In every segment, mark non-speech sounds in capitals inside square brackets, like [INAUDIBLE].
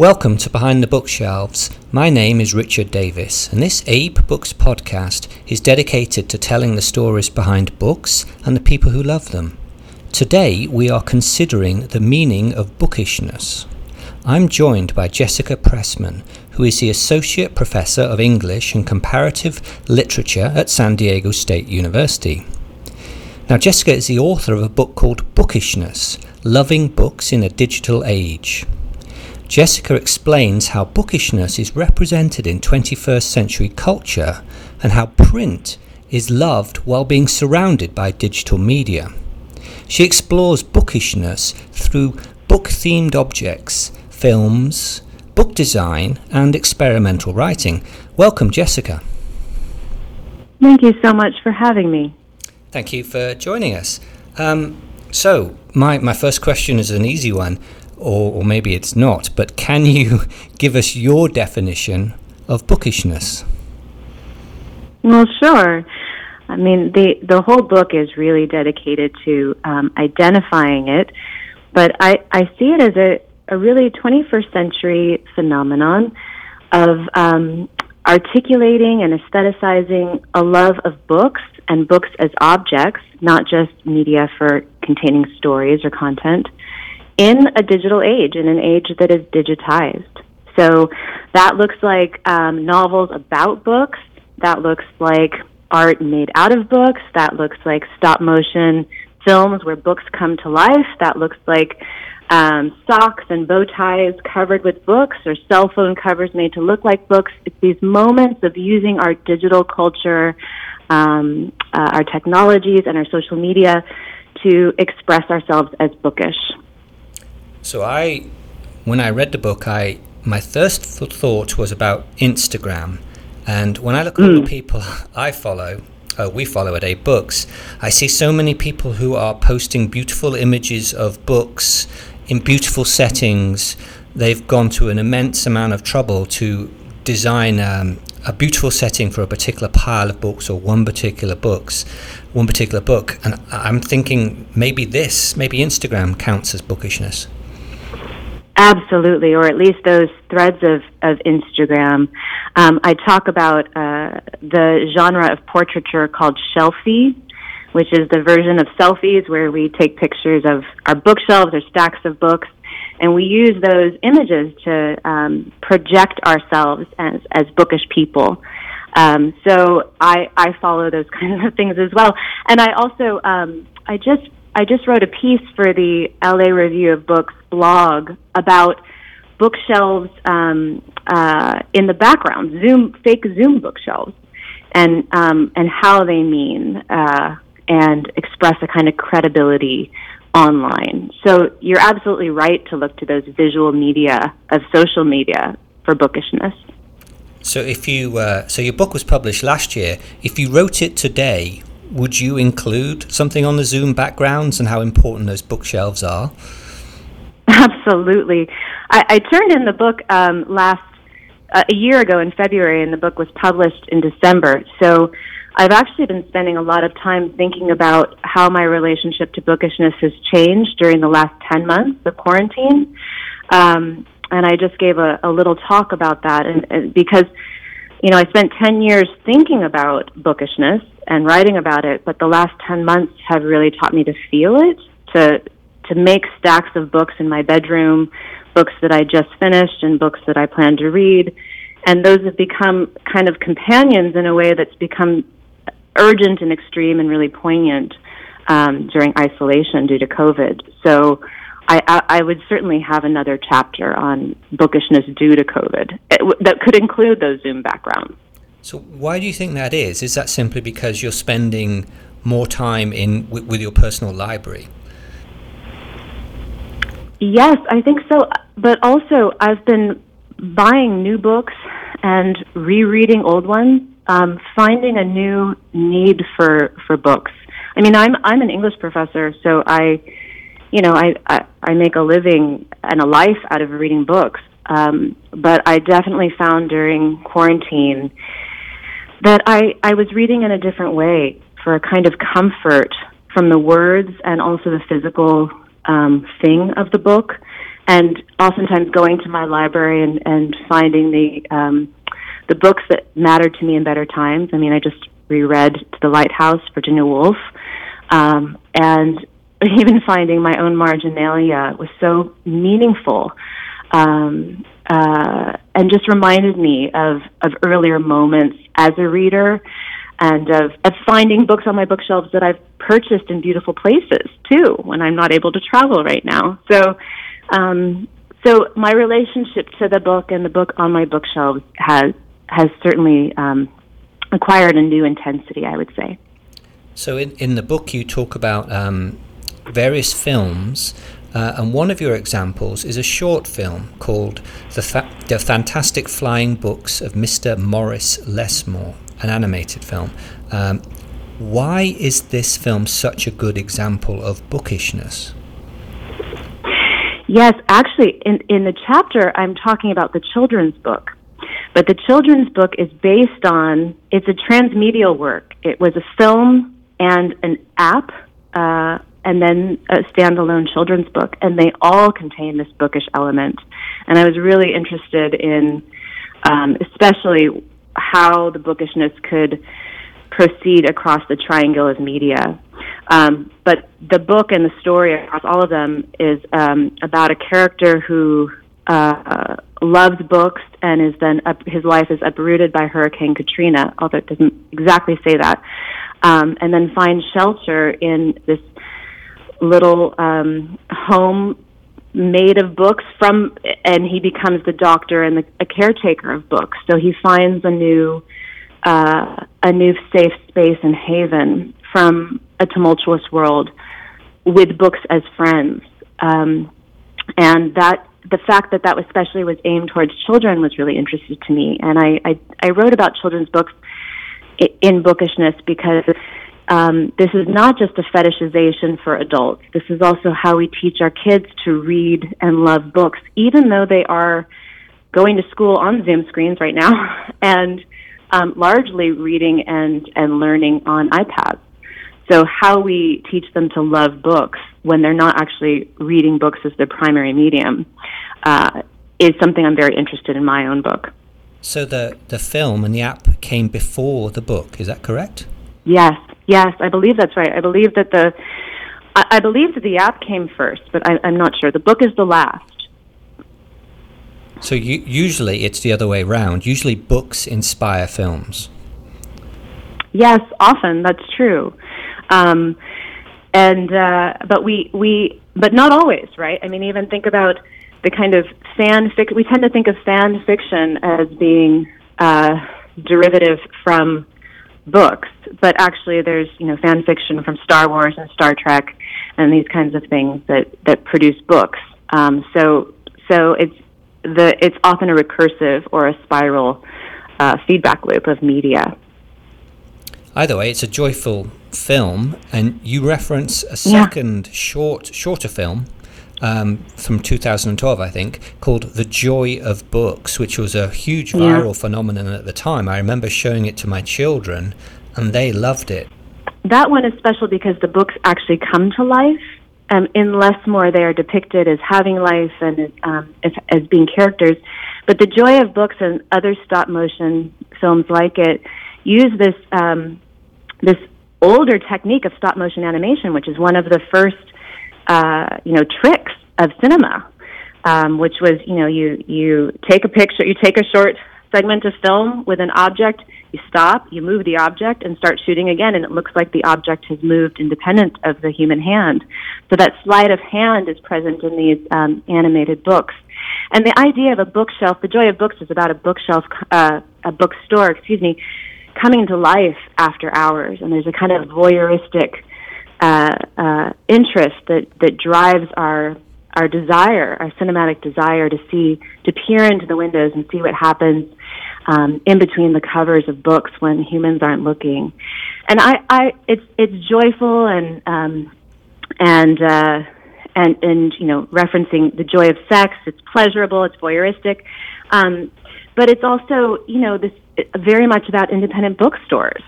Welcome to Behind the Bookshelves. My name is Richard Davis, and this Abe Books podcast is dedicated to telling the stories behind books and the people who love them. Today we are considering the meaning of bookishness. I'm joined by Jessica Pressman, who is the Associate Professor of English and Comparative Literature at San Diego State University. Now, Jessica is the author of a book called Bookishness Loving Books in a Digital Age. Jessica explains how bookishness is represented in 21st century culture and how print is loved while being surrounded by digital media. She explores bookishness through book themed objects, films, book design, and experimental writing. Welcome, Jessica. Thank you so much for having me. Thank you for joining us. Um, so, my, my first question is an easy one or, or maybe it's not, but can you [LAUGHS] give us your definition of bookishness? Well, sure. I mean, the the whole book is really dedicated to um, identifying it, but I, I see it as a, a really 21st century phenomenon of um, articulating and aestheticizing a love of books and books as objects, not just media for containing stories or content, in a digital age, in an age that is digitized. So that looks like um, novels about books. That looks like art made out of books. That looks like stop motion films where books come to life. That looks like um, socks and bow ties covered with books or cell phone covers made to look like books. It's these moments of using our digital culture, um, uh, our technologies, and our social media to express ourselves as bookish. So I, when I read the book, I my first thought was about Instagram, and when I look at mm. the people [LAUGHS] I follow, uh, we follow at Abe Books, I see so many people who are posting beautiful images of books in beautiful settings. They've gone to an immense amount of trouble to design um, a beautiful setting for a particular pile of books or one particular books, one particular book. And I'm thinking maybe this, maybe Instagram counts as bookishness. Absolutely, or at least those threads of, of Instagram. Um, I talk about uh, the genre of portraiture called shelfie, which is the version of selfies where we take pictures of our bookshelves or stacks of books, and we use those images to um, project ourselves as, as bookish people. Um, so I, I follow those [LAUGHS] kinds of things as well. And I also, um, I just I just wrote a piece for the LA Review of Books blog about bookshelves um, uh, in the background, Zoom fake Zoom bookshelves, and um, and how they mean uh, and express a kind of credibility online. So you're absolutely right to look to those visual media of social media for bookishness. So if you uh, so your book was published last year. If you wrote it today, would you include something on the Zoom backgrounds and how important those bookshelves are? Absolutely. I, I turned in the book um, last uh, a year ago in February, and the book was published in December. So I've actually been spending a lot of time thinking about how my relationship to bookishness has changed during the last 10 months of quarantine. Um, and I just gave a, a little talk about that, and, and because you know, I spent 10 years thinking about bookishness and writing about it, but the last 10 months have really taught me to feel it, to to make stacks of books in my bedroom, books that I just finished and books that I plan to read, and those have become kind of companions in a way that's become urgent and extreme and really poignant um, during isolation due to COVID. So I, I, I would certainly have another chapter on bookishness due to COVID it, that could include those Zoom backgrounds. So, why do you think that is? Is that simply because you're spending more time in with, with your personal library? Yes, I think so. But also, I've been buying new books and rereading old ones, um, finding a new need for for books. I mean, I'm I'm an English professor, so I you know, I, I, I make a living and a life out of reading books. Um, but I definitely found during quarantine that I, I was reading in a different way for a kind of comfort from the words and also the physical um, thing of the book. and oftentimes going to my library and, and finding the um, the books that mattered to me in better times. I mean, I just reread the Lighthouse, Virginia Woolf, um, and [LAUGHS] even finding my own marginalia was so meaningful um, uh, and just reminded me of, of earlier moments as a reader and of, of finding books on my bookshelves that I've purchased in beautiful places too when I'm not able to travel right now. So, um, so my relationship to the book and the book on my bookshelves has has certainly um, acquired a new intensity, I would say. So, in, in the book, you talk about um, various films, uh, and one of your examples is a short film called The, Fa- the Fantastic Flying Books of Mr. Morris Lesmore, an animated film. Um, why is this film such a good example of bookishness? Yes, actually, in, in the chapter, I'm talking about the children's book. But the children's book is based on, it's a transmedial work. It was a film and an app, uh, and then a standalone children's book, and they all contain this bookish element. And I was really interested in, um, especially how the bookishness could proceed across the triangle of media. Um, but the book and the story across all of them is um, about a character who uh, loves books and is then up, his life is uprooted by Hurricane Katrina, although it doesn't exactly say that, um, and then finds shelter in this little um, home made of books from, and he becomes the doctor and the, a caretaker of books. So he finds a new, uh, a new safe space and haven from a tumultuous world with books as friends. Um, and that the fact that that was especially was aimed towards children was really interesting to me. And I, I, I wrote about children's books in bookishness because um, this is not just a fetishization for adults. This is also how we teach our kids to read and love books, even though they are going to school on Zoom screens right now [LAUGHS] and um, largely reading and, and learning on iPads. So, how we teach them to love books when they're not actually reading books as their primary medium uh, is something I'm very interested in my own book. So, the, the film and the app came before the book, is that correct? Yes, yes, I believe that's right. I believe that the I, I believe that the app came first, but I, I'm not sure. The book is the last. So you, usually it's the other way around. Usually books inspire films. Yes, often that's true. Um, and uh, but we we but not always, right? I mean, even think about the kind of fan fiction. We tend to think of fan fiction as being uh, derivative from books, but actually, there's you know fan fiction from Star Wars and Star Trek and these kinds of things that that produce books. Um, so so it's the it's often a recursive or a spiral uh, feedback loop of media. Either way, it's a joyful film, and you reference a second yeah. short, shorter film um, from 2012, I think, called "The Joy of Books," which was a huge viral yeah. phenomenon at the time. I remember showing it to my children, and they loved it. That one is special because the books actually come to life. Um, in Lesmore, they are depicted as having life and um, as, as being characters. But the joy of books and other stop motion films like it use this um, this older technique of stop motion animation, which is one of the first uh, you know tricks of cinema, um, which was you know you you take a picture, you take a short segment of film with an object, you stop, you move the object, and start shooting again, and it looks like the object has moved independent of the human hand. So that sleight of hand is present in these um, animated books. And the idea of a bookshelf, the joy of books is about a bookshelf, uh, a bookstore, excuse me, coming to life after hours, and there's a kind of voyeuristic uh, uh, interest that that drives our our desire, our cinematic desire to see, to peer into the windows and see what happens um, in between the covers of books when humans aren't looking. And I, I it's it's joyful and um, and uh, and and you know referencing the joy of sex. It's pleasurable. It's voyeuristic. Um, but it's also you know this very much about independent bookstores.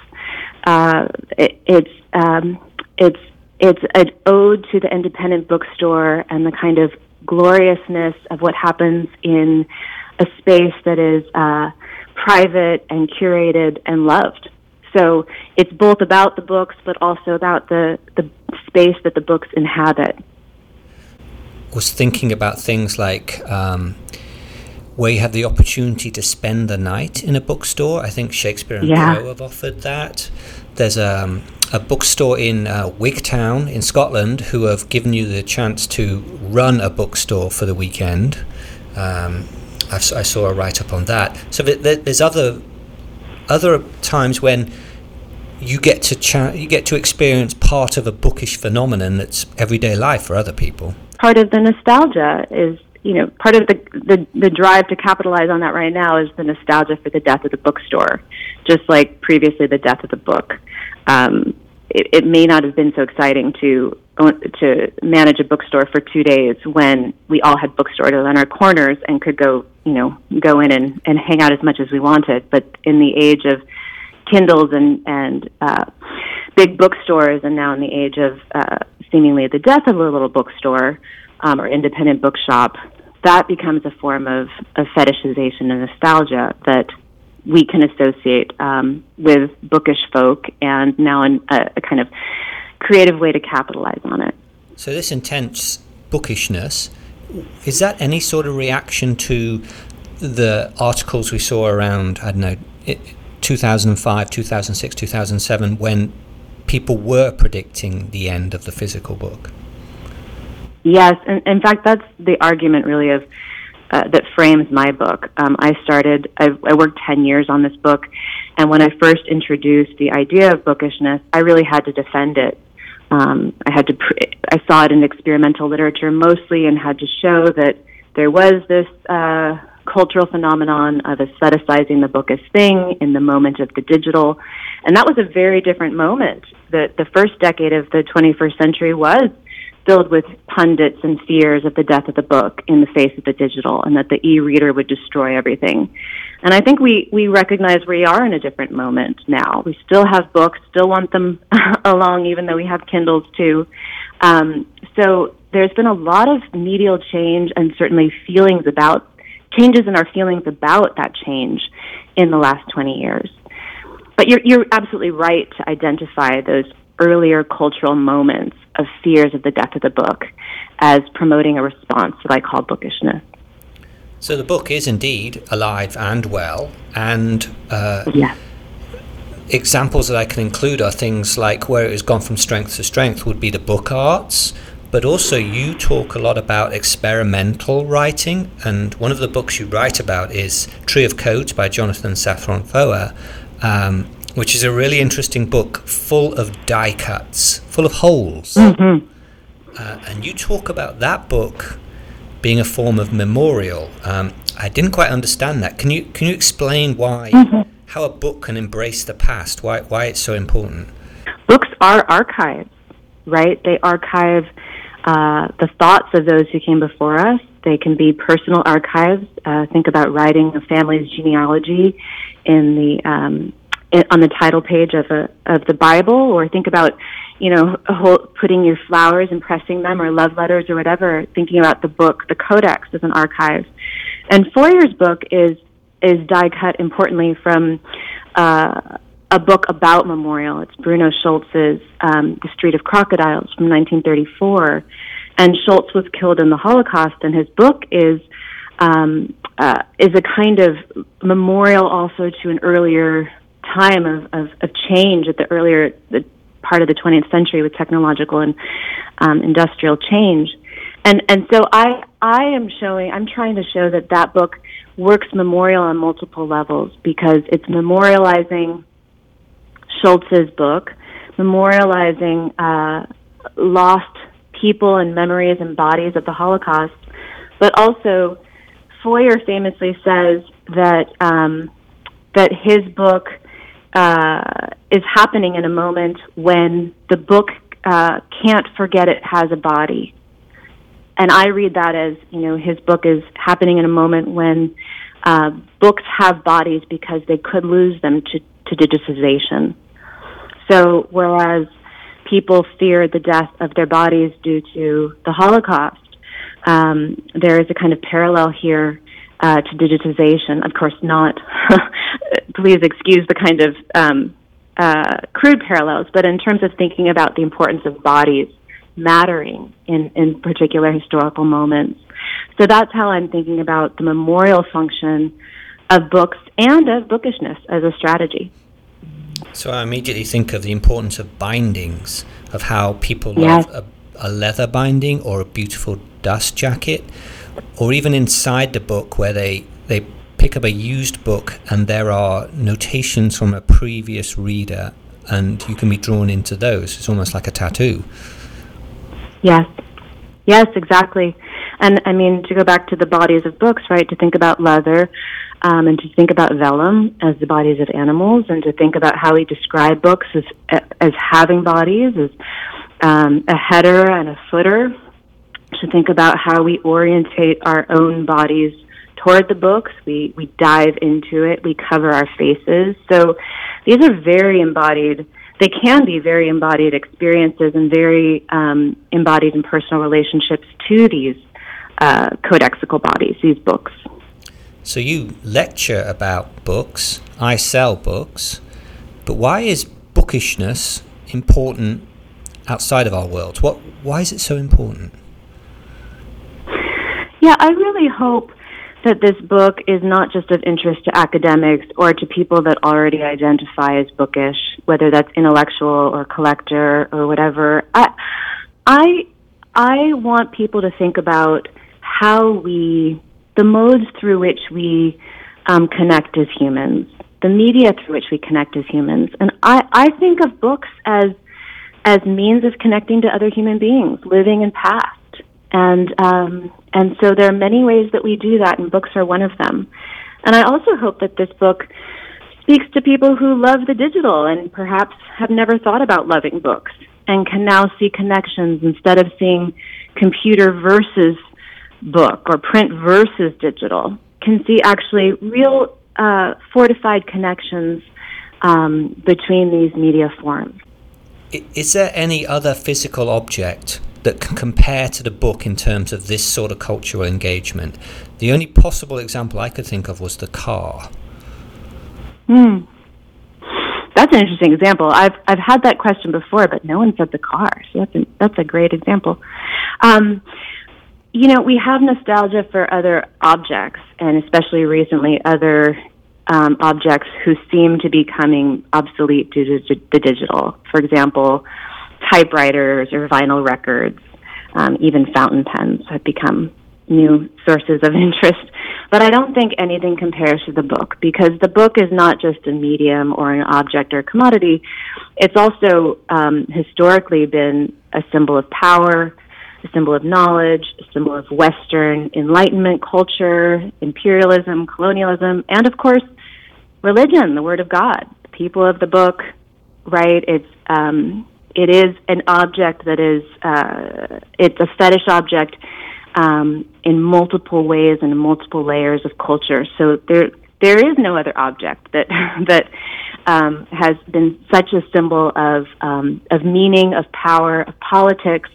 Uh, it, it's um, it's it's an ode to the independent bookstore and the kind of gloriousness of what happens in a space that is uh, private and curated and loved. So it's both about the books, but also about the, the space that the books inhabit. Was thinking about things like um, where you have the opportunity to spend the night in a bookstore. I think Shakespeare and Yeah. Co have offered that. There's um, a bookstore in uh, Wigtown in Scotland who have given you the chance to run a bookstore for the weekend. Um, I, saw a write up on that. So th- th- there's other other times when you get to you get to experience part of a bookish phenomenon that's everyday life for other people. part of the nostalgia is you know part of the, the the drive to capitalize on that right now is the nostalgia for the death of the bookstore just like previously the death of the book. Um, it, it may not have been so exciting to to manage a bookstore for two days when we all had bookstores on our corners and could go you know go in and, and hang out as much as we wanted. But in the age of Kindles and and uh, big bookstores, and now in the age of uh, seemingly the death of a little bookstore um, or independent bookshop, that becomes a form of, of fetishization and nostalgia that we can associate um, with bookish folk, and now in a, a kind of creative way to capitalize on it. So this intense bookishness is that any sort of reaction to the articles we saw around I don't know 2005, 2006, 2007 when people were predicting the end of the physical book? Yes, and in fact, that's the argument really of uh, that frames my book. Um, I started, I, I worked ten years on this book, and when I first introduced the idea of bookishness, I really had to defend it. Um, I had to, I saw it in experimental literature mostly, and had to show that there was this uh, cultural phenomenon of aestheticizing the book as thing in the moment of the digital, and that was a very different moment. The the first decade of the 21st century was filled with pundits and fears of the death of the book in the face of the digital and that the e-reader would destroy everything. And I think we, we recognize we are in a different moment now. We still have books, still want them [LAUGHS] along, even though we have Kindles too. Um, so there's been a lot of medial change and certainly feelings about changes in our feelings about that change in the last 20 years. But you're, you're absolutely right to identify those earlier cultural moments of fears of the death of the book as promoting a response that I call bookishness. So the book is indeed alive and well, and uh, Yes. examples that I can include are things like where it has gone from strength to strength would be the book arts, but also you talk a lot about experimental writing, and one of the books you write about is Tree of Codes by Jonathan Safran Foer, um, which is a really interesting book full of die cuts, full of holes. Uh, and you talk about that book being a form of memorial. Um, I didn't quite understand that. Can you can you explain why how a book can embrace the past? Why why it's so important? Books are archives, right? They archive uh, the thoughts of those who came before us. They can be personal archives. Uh, think about writing a family's genealogy in the um, on the title page of a of the Bible, or think about you know whole, putting your flowers and pressing them, or love letters, or whatever. Thinking about the book, the Codex, as an archive. And Foyer's book is is die cut importantly from uh, a book about memorial. It's Bruno Schulz's um, The Street of Crocodiles from 1934. And Schulz was killed in the Holocaust, and his book is um, uh, is a kind of memorial also to an earlier time of, of, of change at the earlier the part of the 20th century with technological and um, industrial change. And and so I I am showing I'm trying to show that that book works memorial on multiple levels because it's memorializing Schulz's book, memorializing uh, lost people and memories and bodies of the Holocaust, but also Foyer famously says that um, that his book uh, is happening in a moment when the book uh, can't forget it has a body. And I read that as, you know, his book is happening in a moment when uh, books have bodies because they could lose them to, to digitization. So, whereas people fear the death of their bodies due to the Holocaust, um, there is a kind of parallel here uh, to digitization. Of course, not. [LAUGHS] please excuse the kind of um, uh, crude parallels, but in terms of thinking about the importance of bodies mattering in, in particular historical moments. So that's how I'm thinking about the memorial function of books and of bookishness as a strategy. So I immediately think of the importance of bindings, of how people yes. love a, a leather binding or a beautiful dust jacket, or even inside the book where they, they pick up a used book and there are notations from a previous reader and you can be drawn into those. It's almost like a tattoo. Yes. Yes, exactly. And I mean, to go back to the bodies of books, right, to think about leather um, and to think about vellum as the bodies of animals and to think about how we describe books as, as having bodies, as um, a header and a footer, to think about how we orientate our own bodies toward the books. We, we dive into it, we cover our faces. So these are very embodied they can be very embodied experiences and very um, embodied and personal relationships to these uh, codexical bodies, these books. So you lecture about books. I sell books. But why is bookishness important outside of our world? What? Why is it so important? Yeah, I really hope that this book is not just of interest to academics or to people that already identify as bookish, whether that's intellectual or collector or whatever. I, I, I want people to think about how we, the modes through which we um, connect as humans, the media through which we connect as humans, and I, I think of books as as means of connecting to other human beings, living and past. And um, and so there are many ways that we do that, and books are one of them. And I also hope that this book speaks to people who love the digital and perhaps have never thought about loving books and can now see connections instead of seeing computer versus book or print versus digital, can see actually real uh, fortified connections um, between these media forms. Is there any other physical object that can compare to the book in terms of this sort of cultural engagement. The only possible example I could think of was the car. Hmm. That's an interesting example. I've I've had that question before, but no one said the car. So that's a, that's a great example. Um, you know, we have nostalgia for other objects, and especially recently, other um, objects who seem to be coming obsolete due to the digital. For example, typewriters or vinyl records, um, even fountain pens have become new sources of [LAUGHS] interest. But I don't think anything compares to the book because the book is not just a medium or an object or a commodity. It's also um, historically been a symbol of power, a symbol of knowledge, a symbol of Western Enlightenment culture, imperialism, colonialism, and of course, religion, the Word of God. The people of the book, right? It's um, it is an object that is uh, it's a fetish object um, in multiple ways and in multiple layers of culture. So there there is no other object that [LAUGHS] that um, has been such a symbol of um, of meaning, of power, of politics,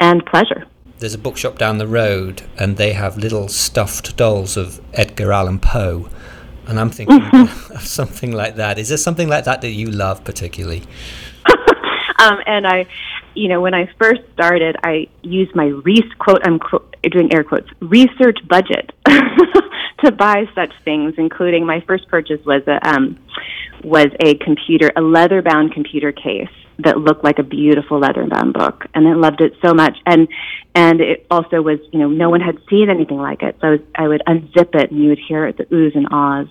and pleasure. There's a bookshop down the road, and they have little stuffed dolls of Edgar Allan Poe. And I'm thinking of [LAUGHS] [LAUGHS] something like that. Is there something like that that you love particularly? Um, and I, you know, when I first started, I used my res- quote, I'm doing air quotes, research budget [LAUGHS] to buy such things, including my first purchase was a, um, was a computer, a leather bound computer case that looked like a beautiful leather bound book and I loved it so much. And and it also was you know no one had seen anything like it so I, was, I would unzip it and you would hear the oohs and ahs.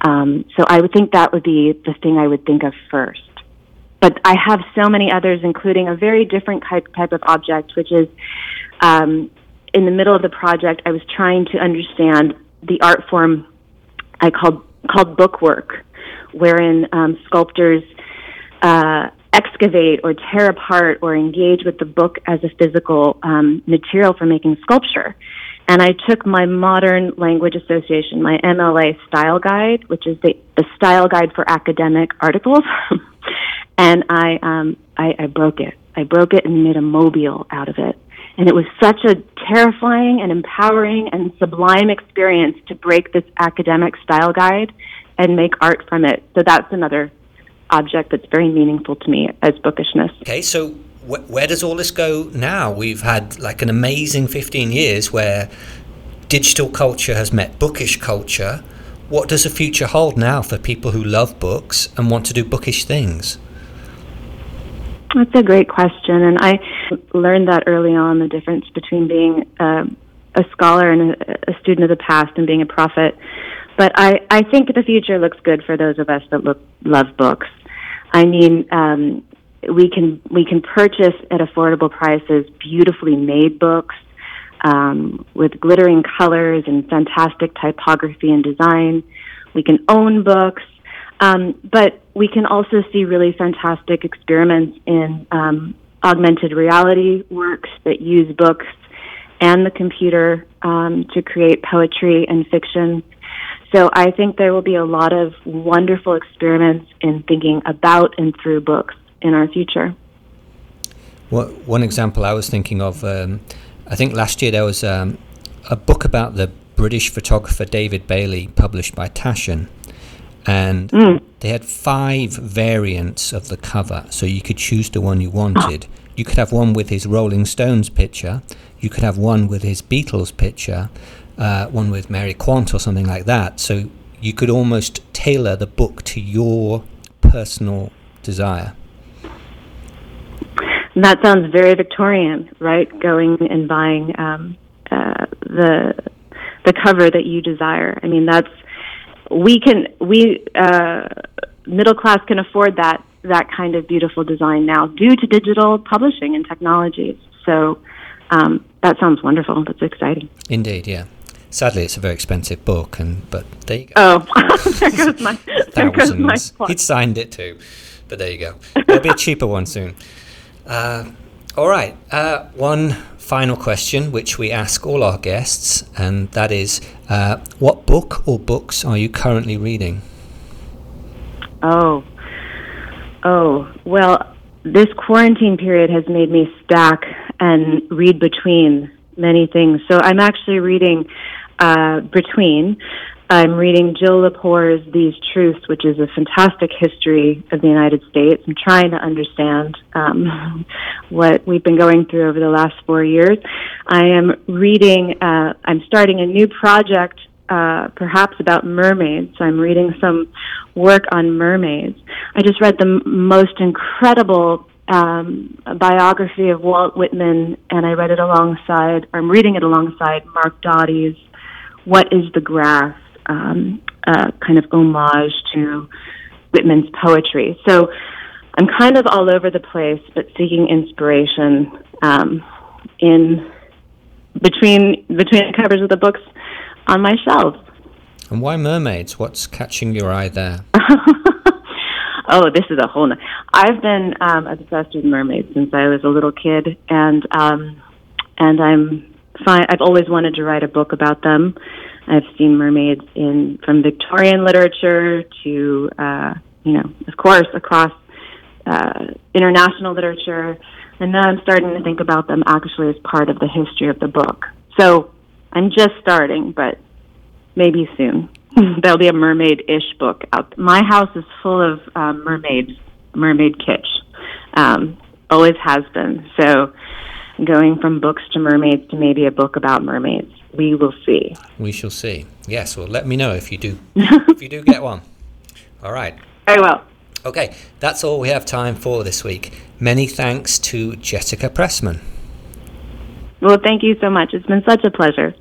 Um, so I would think that would be the thing I would think of first but I have so many others, including a very different type type of object, which is um, in the middle of the project. I was trying to understand the art form I called called bookwork, wherein um, sculptors uh, excavate or tear apart or engage with the book as a physical um, material for making sculpture. And I took my Modern Language Association, my MLA style guide, which is the, the style guide for academic articles. [LAUGHS] and I, um, I, I broke it. I broke it and made a mobile out of it. And it was such a terrifying and empowering and sublime experience to break this academic style guide and make art from it. So that's another object that's very meaningful to me as bookishness. Okay, so wh- where does all this go now? We've had like an amazing 15 years where digital culture has met bookish culture. What does the future hold now for people who love books and want to do bookish things? That's a great question, and I learned that early on the difference between being uh, a scholar and a, a, student of the past and being a prophet. But I, I think the future looks good for those of us that look, love books. I mean, um, we can we can purchase at affordable prices beautifully made books um, with glittering colors and fantastic typography and design. We can own books. Um, but we can also see really fantastic experiments in um, augmented reality works that use books and the computer um, to create poetry and fiction. So I think there will be a lot of wonderful experiments in thinking about and through books in our future. One example I was thinking of, um, I think last year there was um, a book about the British photographer David Bailey published by Taschen and mm. they had five variants of the cover, so you could choose the one you wanted. You could have one with his Rolling Stones picture, you could have one with his Beatles picture, uh, one with Mary Quant or something like that. So you could almost tailor the book to your personal desire. That sounds very Victorian, right? Going and buying um, uh, the the cover that you desire. I mean, that's we can we uh, middle class can afford that that kind of beautiful design now due to digital publishing and technologies. So um, that sounds wonderful. That's exciting. Indeed, yeah. Sadly, it's a very expensive book, and but there you go. Oh, [LAUGHS] there goes [LAUGHS] my there goes my He'd signed it too, but there you go. There'll be a cheaper one soon. Uh, all right, uh, one final question, which we ask all our guests, and that is uh, what book or books are you currently reading? Oh, oh, well, this quarantine period has made me stack and read between many things. So I'm actually reading uh, Between I'm reading Jill Lepore's These Truths, which is a fantastic history of the United States. I'm trying to understand um, [LAUGHS] what we've been going through over the last four years. I am reading, uh, I'm starting a new project, uh, perhaps about mermaids. So I'm reading some work on mermaids. I just read the m- most incredible um, biography of Walt Whitman, and I read it alongside, I'm reading it alongside Mark Doty's What is the Grass? Um, a kind of homage to Whitman's poetry. So I'm kind of all over the place, but seeking inspiration um, in between between the covers of the books on my shelves. And why mermaids? What's catching your eye there? [LAUGHS] oh, this is a whole. No- I've been um, obsessed with mermaids since I was a little kid, and um, and I'm fine. I've always wanted to write a book about them. I've seen mermaids in from Victorian literature to, uh, you know, of course, across uh, international literature, and now I'm starting to think about them actually as part of the history of the book. So I'm just starting, but maybe soon [LAUGHS] there'll be a mermaid-ish book out. My house is full of um, mermaids, mermaid kitsch. Um, always has been. So going from books to mermaids to maybe a book about mermaids we will see. We shall see. Yes, well, let me know if you do [LAUGHS] if you do get one. All right. Very well. Okay, that's all we have time for this week. Many thanks to Jessica Pressman. Well, thank you so much. It's been such a pleasure.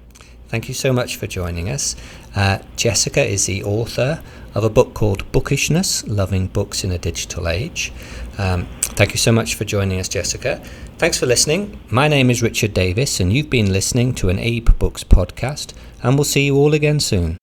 Thank you so much for joining us. Uh, Jessica is the author of a book called Bookishness Loving Books in a Digital Age. Um, thank you so much for joining us, Jessica. Thanks for listening. My name is Richard Davis, and you've been listening to an Abe Books podcast, and we'll see you all again soon.